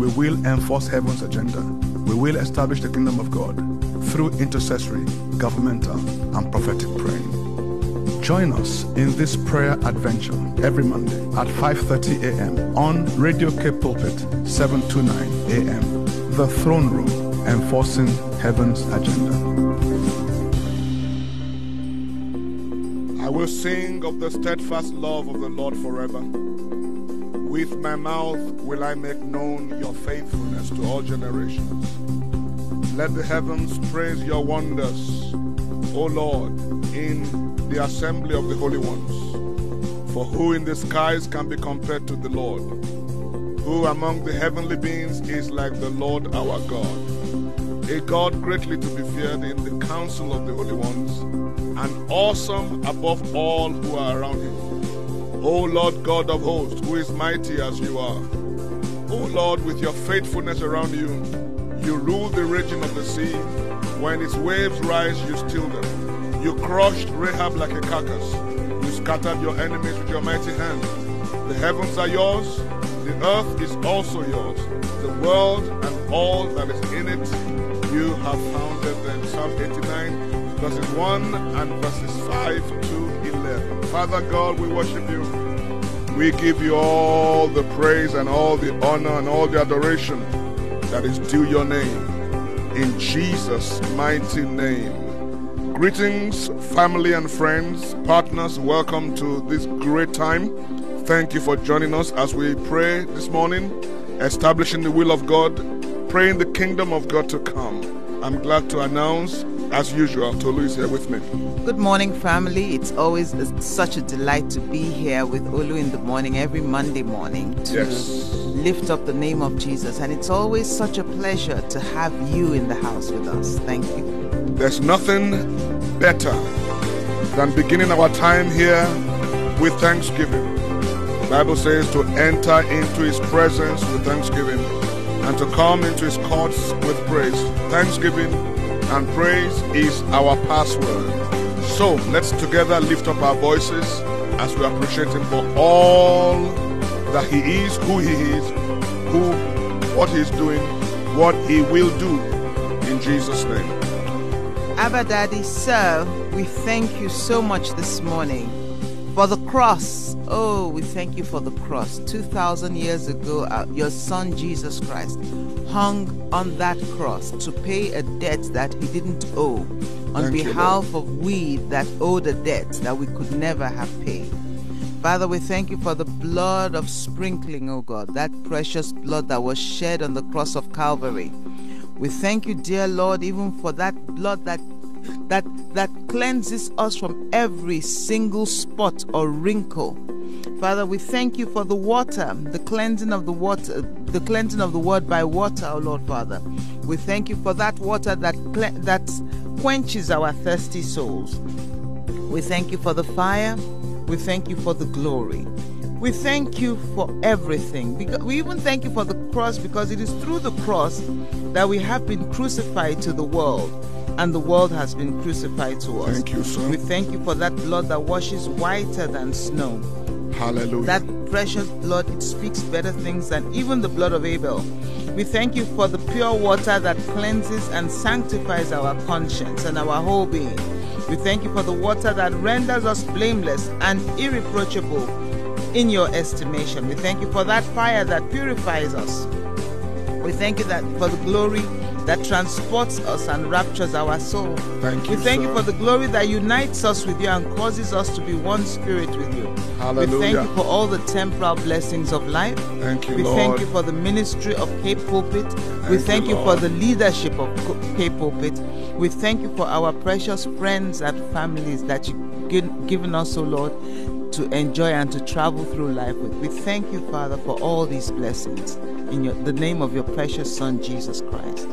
We will enforce heaven's agenda. We will establish the kingdom of God through intercessory, governmental, and prophetic praying. Join us in this prayer adventure every Monday at 5:30 a.m. on Radio K Pulpit 729 a.m. The Throne Room, enforcing heaven's agenda. I will sing of the steadfast love of the Lord forever. With my mouth will I make known your faithfulness to all generations. Let the heavens praise your wonders, O Lord, in the assembly of the holy ones. For who in the skies can be compared to the Lord? Who among the heavenly beings is like the Lord our God? A God greatly to be feared in the council of the holy ones, and awesome above all who are around him. O Lord God of hosts, who is mighty as you are. O Lord, with your faithfulness around you, you rule the region of the sea. When its waves rise, you still them. You crushed Rahab like a carcass. You scattered your enemies with your mighty hand. The heavens are yours, the earth is also yours. The world and all that is in it, you have founded them. Psalm 89, verses 1 and verses 5 to 11. Father God, we worship you. We give you all the praise and all the honor and all the adoration that is due your name. In Jesus' mighty name. Greetings, family and friends, partners. Welcome to this great time. Thank you for joining us as we pray this morning, establishing the will of God, praying the kingdom of God to come. I'm glad to announce, as usual, Tolu is here with me. Good morning, family. It's always a, such a delight to be here with Olu in the morning, every Monday morning, to Yes. lift up the name of Jesus. And it's always such a pleasure to have you in the house with us. Thank you. There's nothing better than beginning our time here with thanksgiving. The Bible says to enter into his presence with thanksgiving and to come into his courts with praise. Thanksgiving and praise is our password. So let's together lift up our voices as we appreciate him for all that he is, who he is, who what he's doing, what he will do in Jesus' name. Abba Daddy, sir, we thank you so much this morning for the cross. Oh, we thank you for the cross. 2,000 years ago, uh, your son Jesus Christ hung on that cross to pay a debt that he didn't owe on Thank you, behalf of we that owed a debt that we could never have paid. Father, we thank you for the blood of sprinkling, oh God, that precious blood that was shed on the cross of Calvary. We thank you, dear Lord, even for that blood that that that cleanses us from every single spot or wrinkle. Father, we thank you for the water, the cleansing of the water, the cleansing of the word by water, oh Lord Father. We thank you for that water that cle- that quenches our thirsty souls. We thank you for the fire. We thank you for the glory. We thank you for everything. Because we even thank you for the cross because it is through the cross that we have been crucified to the world and the world has been crucified to us. Thank you, sir. We thank you for that blood that washes whiter than snow. Hallelujah. That precious blood, it speaks better things than even the blood of Abel. We thank you for the pure water that cleanses and sanctifies our conscience and our whole being. We thank you for the water that renders us blameless and irreproachable in your estimation. We thank you for that fire that purifies us. We thank you that for the glory that transports us and raptures our soul. Thank you. We thank sir. you for the glory that unites us with you and causes us to be one spirit with you. We thank you for all the temporal blessings of life. Thank you, we Lord. thank you for the ministry of Cape Pulpit. we Thank thank you, you, for the leadership of Cape Pulpit. We thank you for our precious friends and families that you've given us, O Lord, to enjoy and to travel through life with. We thank you, Father, for all these blessings. in your, the name of your precious Son, Jesus Christ.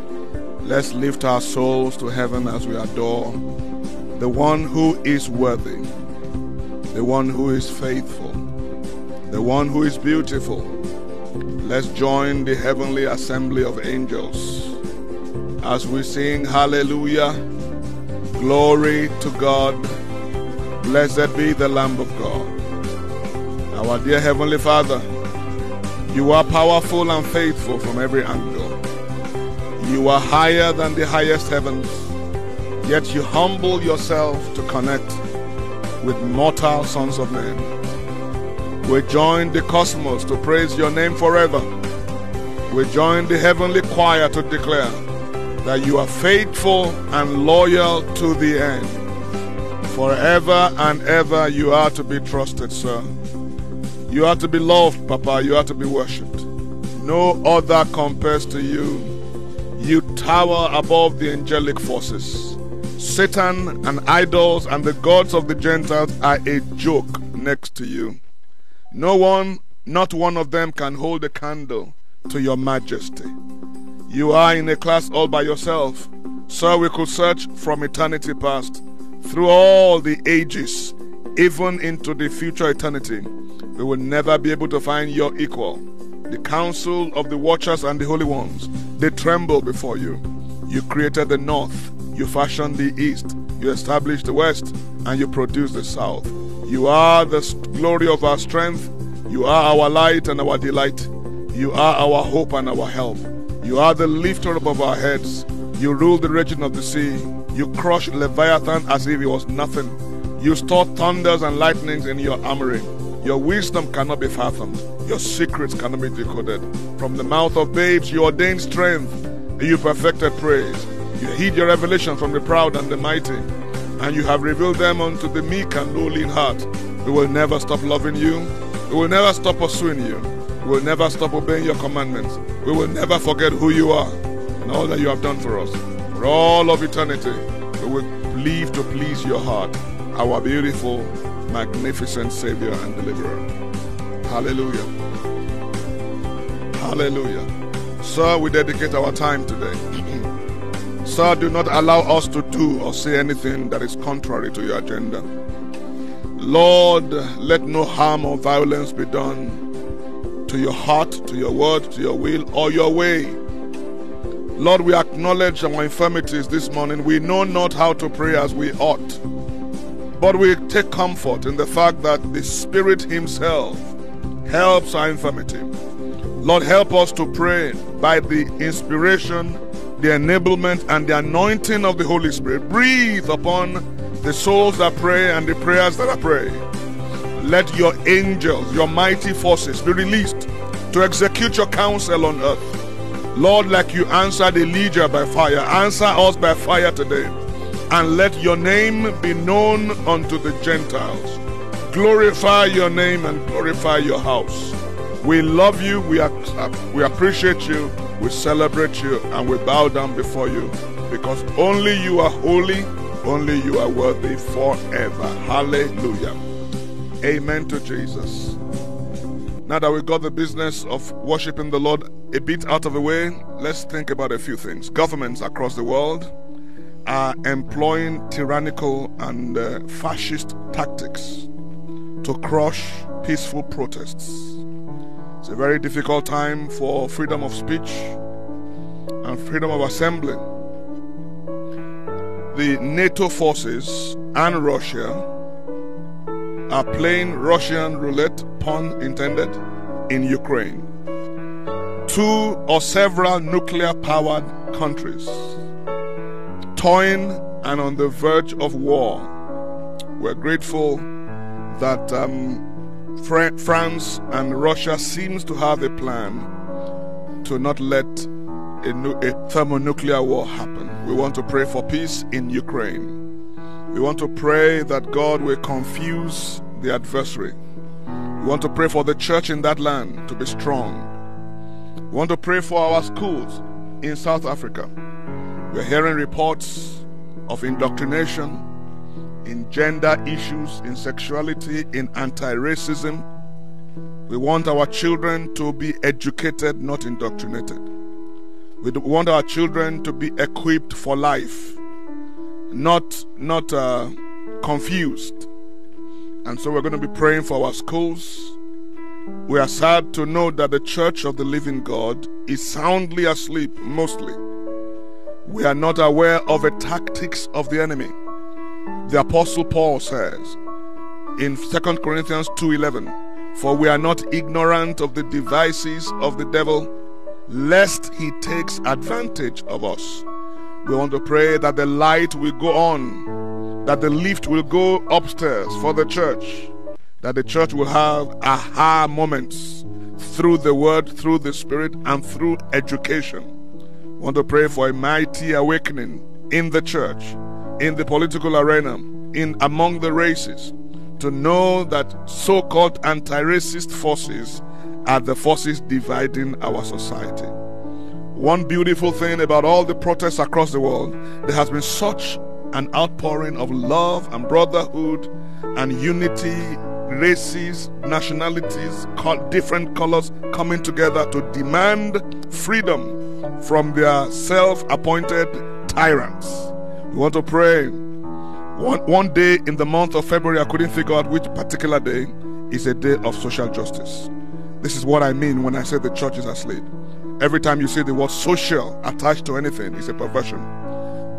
Let's lift our souls to heaven as we adore the one who is worthy, the one who is faithful, the one who is beautiful. Let's join the heavenly assembly of angels as we sing Hallelujah, glory to God, blessed be the Lamb of God. Our dear Heavenly Father, you are powerful and faithful from every angle. You are higher than the highest heavens, yet you humble yourself to connect with mortal sons of men. We join the cosmos to praise your name forever. We join the heavenly choir to declare that you are faithful and loyal to the end. Forever and ever you are to be trusted, sir. You are to be loved, Papa. You are to be worshipped. No other compares to you. You tower above the angelic forces. Satan and idols and the gods of the Gentiles are a joke next to you. No one, not one of them, can hold a candle to your majesty. You are in a class all by yourself. Sir, we could search from eternity past through all the ages, even into the future eternity we will never be able to find your equal. The council of the watchers and the holy ones, they tremble before you. You created the north, you fashioned the east, you established the west, and you produced the south. You are the glory of our strength, you are our light and our delight, you are our hope and our help. You are the lifter above our heads. You rule the region of the sea. You crush Leviathan as if it was nothing. You store thunders and lightnings in your armory. Your wisdom cannot be fathomed. Your secrets cannot be decoded. From the mouth of babes, you ordained strength. and You perfected praise. You hid your revelation from the proud and the mighty. And you have revealed them unto the meek and lowly in heart. We will never stop loving you. We will never stop pursuing you. We will never stop obeying your commandments. We will never forget who you are and all that you have done for us. For all of eternity, we will live to please your heart, our beautiful magnificent Savior and Deliverer. Hallelujah. Hallelujah. Sir, we dedicate our time today. Sir, do not allow us to do or say anything that is contrary to your agenda. Lord, let no harm or violence be done to your heart, to your word, to your will, or your way. Lord, we acknowledge our infirmities this morning. We know not how to pray as we ought. But we take comfort in the fact that the Spirit Himself helps our infirmity. Lord, help us to pray by the inspiration, the enablement, and the anointing of the Holy Spirit. Breathe upon the souls that pray and the prayers that are prayed. Let your angels, your mighty forces be released to execute your counsel on earth. Lord, like you answered Elijah by fire, answer us by fire today and let your name be known unto the Gentiles. Glorify your name and glorify your house. We love you, we, we appreciate you, we celebrate you, and we bow down before you because only you are holy, only you are worthy forever. Hallelujah. Amen to Jesus. Now that we got the business of worshiping the Lord a bit out of the way, let's think about a few things. Governments across the world, are employing tyrannical and uh, fascist tactics to crush peaceful protests. It's a very difficult time for freedom of speech and freedom of assembly. The NATO forces and Russia are playing Russian roulette, pun intended, in Ukraine. Two or several nuclear powered countries toying and on the verge of war. We're grateful that um, Fr- France and Russia seems to have a plan to not let a, nu- a thermonuclear war happen. We want to pray for peace in Ukraine. We want to pray that God will confuse the adversary. We want to pray for the church in that land to be strong. We want to pray for our schools in South Africa. We're hearing reports of indoctrination in gender issues, in sexuality, in anti racism, We want our children to be educated, not indoctrinated. We want our children to be equipped for life, not not uh, confused. And so we're going to be praying for our schools. We are sad to know that the Church of the Living God is soundly asleep mostly. We are not aware of the tactics of the enemy. The apostle Paul says in 2 Corinthians 2:11, "For we are not ignorant of the devices of the devil, lest he takes advantage of us." We want to pray that the light will go on, that the lift will go upstairs for the church, that the church will have aha moments through the word, through the spirit, and through education. Want to pray for a mighty awakening in the church, in the political arena, in among the races, to know that so-called anti-racist forces are the forces dividing our society. One beautiful thing about all the protests across the world, there has been such an outpouring of love and brotherhood and unity, races, nationalities, different colors coming together to demand freedom from their self appointed tyrants. We want to pray. One, one day in the month of February, I couldn't figure out which particular day is a day of social justice. This is what I mean when I say the church is asleep. Every time you see the word social attached to anything, it's a perversion.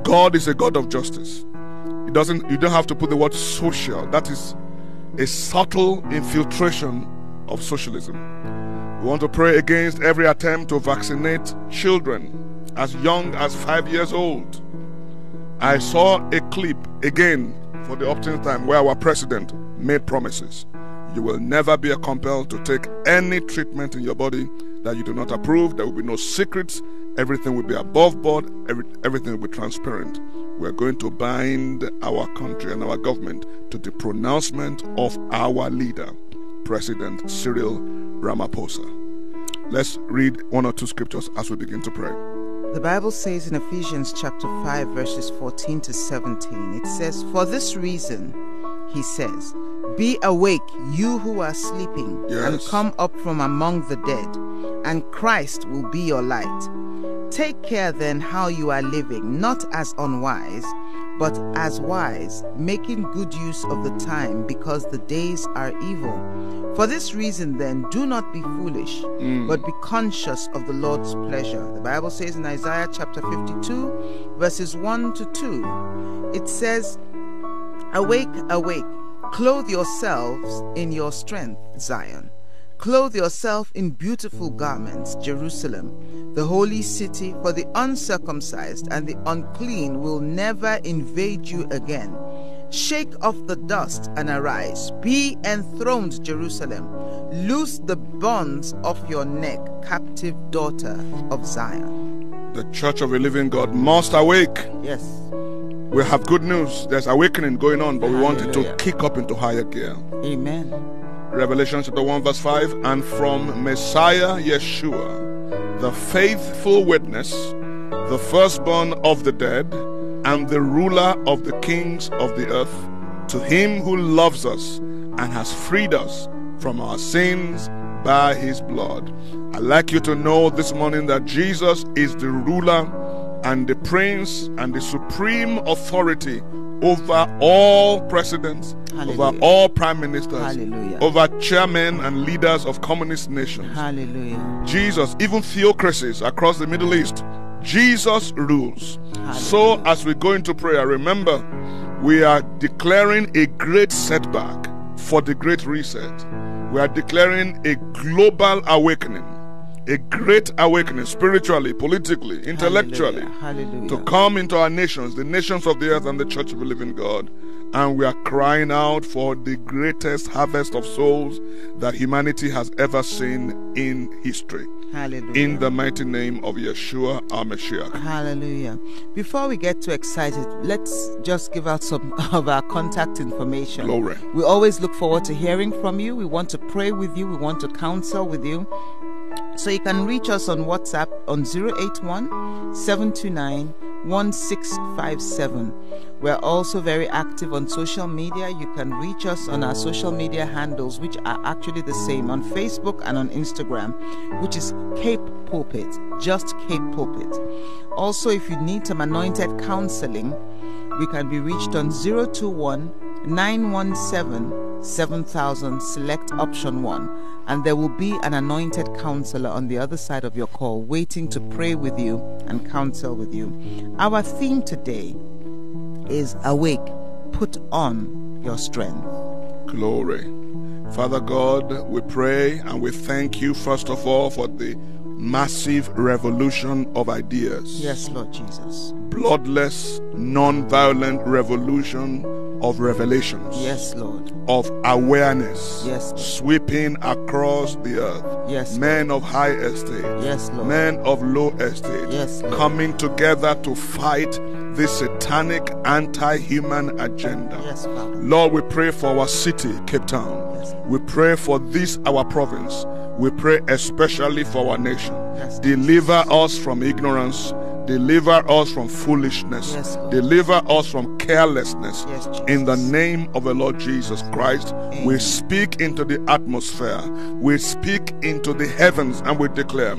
God is a God of justice. It doesn't you don't have to put the word social. That is a subtle infiltration of socialism. We want to pray against every attempt to vaccinate children as young as five years old. I saw a clip again for the opportunity time where our president made promises. You will never be compelled to take any treatment in your body that you do not approve. There will be no secrets. Everything will be above board. Every, everything will be transparent. We're going to bind our country and our government to the pronouncement of our leader, President Cyril Ramaphosa. Let's read one or two scriptures as we begin to pray. The Bible says in Ephesians chapter 5, verses 14 to 17, it says, For this reason, he says, Be awake, you who are sleeping, yes. and come up from among the dead and Christ will be your light. Take care then how you are living, not as unwise, but as wise, making good use of the time, because the days are evil. For this reason, then, do not be foolish, Mm. but be conscious of the Lord's pleasure. The Bible says in Isaiah chapter 52, verses 1 to 2, it says, Awake, awake, clothe yourselves in your strength, Zion. Clothe yourself in beautiful garments, Jerusalem, the holy city, for the uncircumcised and the unclean will never invade you again. Shake off the dust and arise. Be enthroned, Jerusalem. Loose the bonds of your neck, captive daughter of Zion. The church of a living God must awake. Yes. We have good news. There's awakening going on, but we want it to kick up into higher gear. Amen. Revelation chapter 1, verse 5 And from Messiah Yeshua, the faithful witness, the firstborn of the dead, and the ruler of the kings of the earth, to him who loves us and has freed us from our sins by his blood. I'd like you to know this morning that Jesus is the ruler and the prince and the supreme authority over all presidents, over all prime ministers, Hallelujah. over chairmen and leaders of communist nations. Hallelujah. Jesus, even theocracies across the Middle East, Jesus rules. So, as we go into prayer, remember we are declaring a great setback for the great reset. We are declaring a global awakening, a great awakening spiritually, politically, intellectually, Hallelujah. Hallelujah. to come into our nations, the nations of the earth, and the church of the living God. And we are crying out for the greatest harvest of souls that humanity has ever seen in history. Hallelujah. In the mighty name of Yeshua, our. Hallelujah. Before we get too excited, let's just give out some of our contact information. Glory. We always look forward to hearing from you. We want to pray with you. We want to counsel with you. So you can reach us on WhatsApp on 081 729 1657. We're also very active on social media. You can reach us on our social media handles, which are actually the same on Facebook and on Instagram, which is Cape Pulpit, just Cape Pulpit. Also, if you need some anointed counseling, we can be reached on 021 917 7000, select option 1, and there will be an anointed counselor on the other side of your call waiting to pray with you and counsel with you. Our theme today is Awake, put on your strength. Glory. Father God, we pray and we thank you, first of all, for the massive revolution of ideas. Yes, Lord Jesus. Bloodless, non violent revolution of revelations. Yes, Lord. Of awareness. Yes, Lord. Sweeping across the earth. Yes, Lord. Men of high estate. Yes, Lord. Men of low estate. Yes, Lord. Coming together to fight this satanic anti human agenda. Yes, Father. Lord, we pray for our city, Cape Town. Yes. We pray for this, our province. We pray especially for our nation. Yes. Deliver us from ignorance. Deliver us from foolishness. Yes, Deliver us from carelessness. Yes, In the name of the Lord Jesus Christ, we speak into the atmosphere. We speak into the heavens and we declare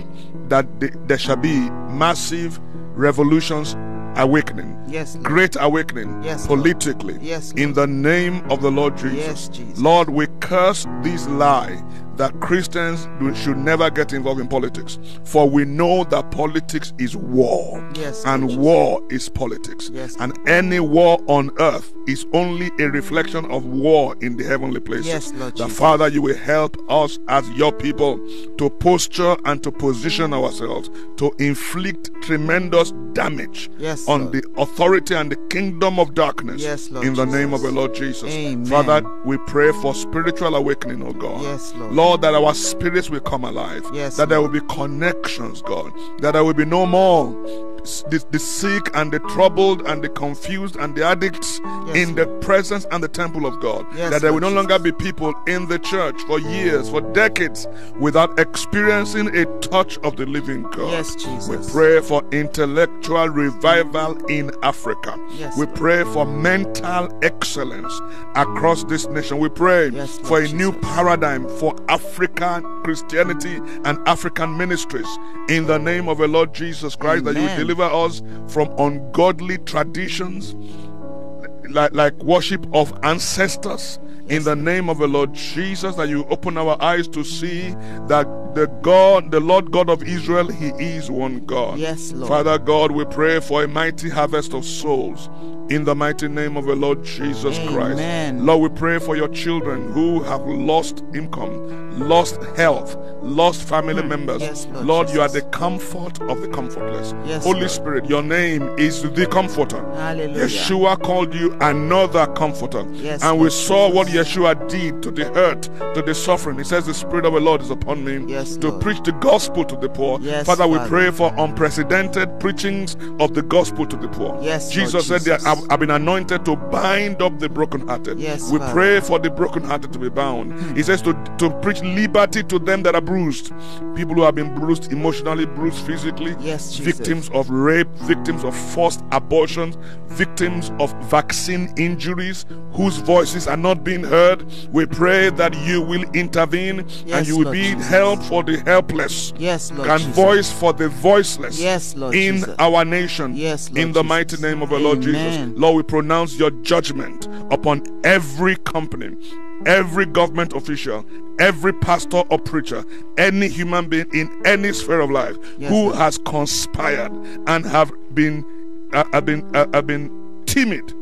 that the- there shall be massive revolutions awakening. Yes, Lord. Great awakening Yes, politically. Yes, In the name of the Lord Jesus. Yes, Jesus. Lord, we curse this lie that Christians do- should never get involved in politics. For we know that politics is war. Yes, And Jesus. war is politics. Yes. And any war on earth is only a reflection of war in the heavenly places. Yes, Lord the Jesus. Father, you will help us as your people to posture and to position ourselves to inflict tremendous damage Yes, on Lord. the authority and the kingdom of darkness. Yes, Lord in the name of the Lord Jesus. Amen. Father, we pray for spiritual awakening, oh God. Yes, Lord. Lord, that our spirits will come alive. Yes, that there will be connections, God. That there will be no more the, the sick and the troubled and the confused and the addicts Yes, in the presence and the temple of God. Yes, that there will Lord no Jesus. longer be people in the church for years, for decades, without experiencing a touch of the living God. Yes, We pray for intellectual revival in Africa. Yes, we Lord. pray for mental excellence across this nation. We pray Yes, Lord for a new Jesus. paradigm for African Christianity and African ministries. In the name of the Lord Jesus Christ, that you will Amen. Deliver us from ungodly traditions like, like worship of ancestors in the name of the Lord Jesus that you open our eyes to see that the God the Lord God of Israel he is one God Yes, Lord. Father God we pray for a mighty harvest of souls in the mighty name of the Lord Jesus Christ Amen. Lord we pray for your children who have lost income lost health lost family members Hmm. Yes, Lord Lord you are the comfort of the comfortless Yes, Holy Lord. Spirit your name is the comforter Hallelujah. Yeshua called you another comforter. Yes, and we Lord saw what Jesus. Yeshua did to the hurt, to the suffering. He says, The Spirit of the Lord is upon me Yes, to Lord. preach the gospel to the poor. Yes, Father, we Father. pray for unprecedented preachings of the gospel to the poor. Yes, Lord Jesus said, that Jesus. I've, been anointed to bind up the brokenhearted. Yes, we Father. pray for the brokenhearted to be bound. He says to, to preach liberty to them that are bruised. People who have been bruised emotionally, bruised physically, Yes, Jesus. victims of rape, victims of forced abortions, victims of vaccine injuries whose voices are not being heard. We pray that you will intervene and you will Lord be Jesus. help for the helpless Yes, Lord and Jesus. voice for the voiceless Yes, Lord in Jesus. our nation. Yes, Lord in the Jesus. mighty name of the Lord Jesus. Lord, we pronounce your judgment upon every company, every government official, every pastor or preacher, any human being in any sphere of life Yes, who Lord. has conspired and have been uh, have been uh, have been timid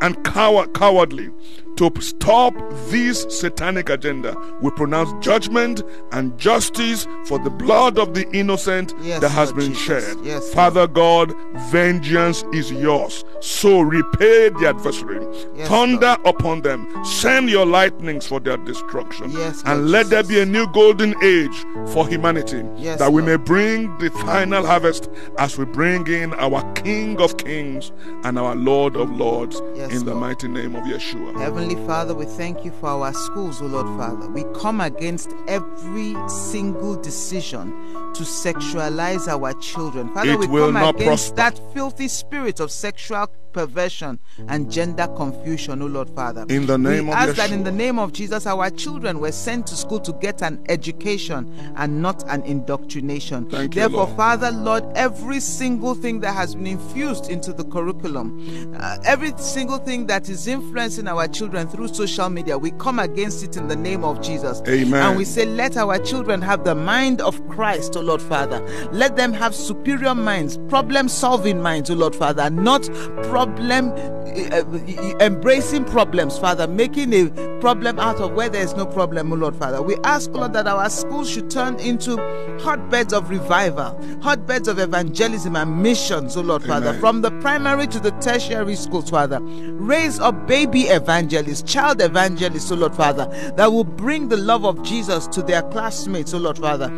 and coward, cowardly to stop this satanic agenda. We pronounce judgment and justice for the blood of the innocent Yes, that has Lord been Jesus. shed. Yes, Lord. Father God, vengeance is yours. So repay the adversary. Yes, Thunder upon them. Send your lightnings for their destruction. Yes, and Lord let there be a new golden age for humanity. Yes, that we Lord. may bring the final harvest as we bring in our King of Kings and our Lord of Lords in the mighty name of Yeshua. Heavenly Heavenly Father, we thank you for our schools, O Lord Father. We come against every single decision to sexualize our children. Father, It we will come not against prosper. that filthy spirit of sexual perversion and gender confusion, O Lord Father. In the name we of ask that in the name of Jesus, our children were sent to school to get an education and not an indoctrination. Thank you, Therefore, Lord. Father, Lord, every single thing that has been infused into the curriculum, uh, every single thing that is influencing our children through social media, we come against it in the name of Jesus. Amen. And we say, let our children have the mind of Christ, O Lord Father. Let them have superior minds, problem solving minds, O Lord Father, not problem uh, uh, embracing problems, Father, making a problem out of where there is no problem, O Lord Father. We ask, Lord, that our schools should turn into hotbeds of revival, hotbeds of evangelism and missions, O Lord Father, from the primary to the tertiary schools, Father. Raise up baby evangelists, child evangelists, O Lord Father, that will bring the love of Jesus to their classmates, O Lord Father.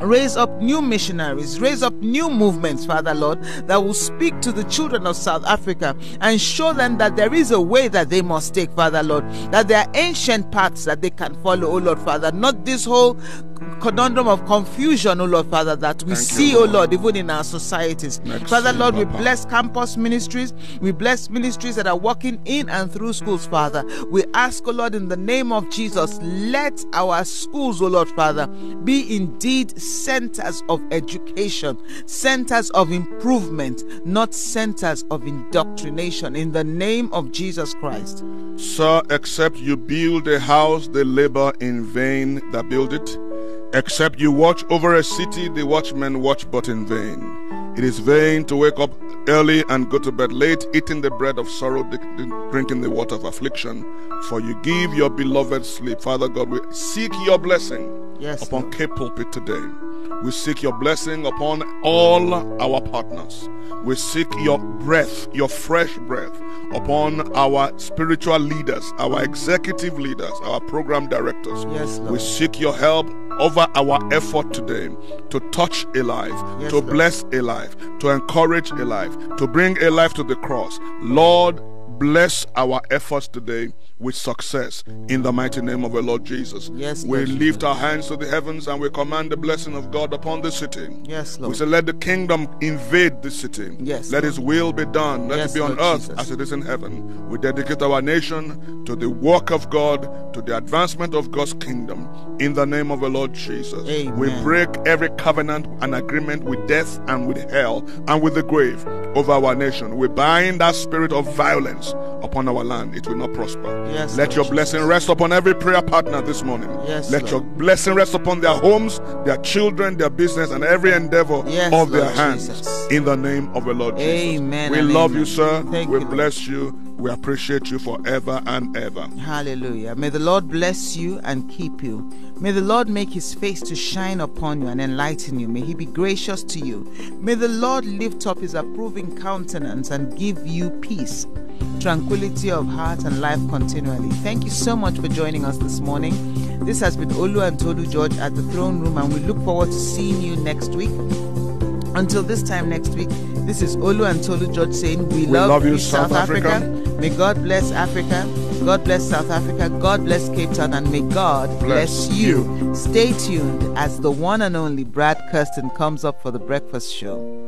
Raise up new missionaries, raise up new movements, Father Lord, that will speak to the children of South Africa and show them that there is a way that they must take, Father Lord, that there are ancient paths that they can follow, oh Lord Father, not this whole Mm. conundrum of confusion, oh Lord Father, that we Thank you, see, oh Lord. Even in our societies. Next Father Lord, we Papa. bless campus ministries, we bless ministries that are working in and through schools, Father. We ask, oh Lord, in the name of Jesus, let our schools, oh Lord Father, be indeed centers of education, centers of improvement, not centers of indoctrination. In the name of Jesus Christ. Sir, except you build a house, they labor in vain that build it. Except you watch over a city, the watchmen watch but in vain. It is vain to wake up early and go to bed late, eating the bread of sorrow, drinking the water of affliction. For you give your beloved sleep. Father God, we seek your blessing Yes, upon Lord. K Pulpit today. We seek your blessing upon all our partners. We seek your breath, your fresh breath upon our spiritual leaders, our executive leaders, our program directors. Yes, Lord. We seek your help over our effort today to touch a life, Yes, to Lord. bless a life, to encourage a life, to bring a life to the cross. Lord, bless our efforts today with success in the mighty name of the Lord Jesus. Yes, we Lord lift Jesus. our hands to the heavens and we command the blessing of God upon the city. Yes, We Lord. say, let the kingdom invade the city. Yes, Let Lord. His will be done. Let Yes, it be on Lord earth Jesus. as it is in heaven. We dedicate our nation to the work of God, to the advancement of God's kingdom. In the name of the Lord Jesus. Amen. We break every covenant and agreement with death and with hell and with the grave over our nation. We bind that spirit of violence upon our land. It will not prosper. Yes, Let Lord your Jesus. blessing rest upon every prayer partner this morning. Yes, Let Lord. your blessing rest upon their homes, their children, their business, and every endeavor Yes, of their hands. Jesus. In the name of the Lord Jesus. Amen We love amen. you, sir. Thank we you, Lord. bless you. We appreciate you forever and ever. Hallelujah. May the Lord bless you and keep you. May the Lord make his face to shine upon you and enlighten you. May he be gracious to you. May the Lord lift up his approving countenance and give you peace, tranquility of heart, and life continually. Thank you so much for joining us this morning. This has been Olu and Tolu George at the throne room, and we look forward to seeing you next week. Until this time next week, this is Olu and Tolu George saying, We, love you, South, South Africa. Africa. May God bless Africa. God bless South Africa. God bless Cape Town. And may God bless, Bless you. Stay tuned as the one and only Brad Kirsten comes up for the breakfast show.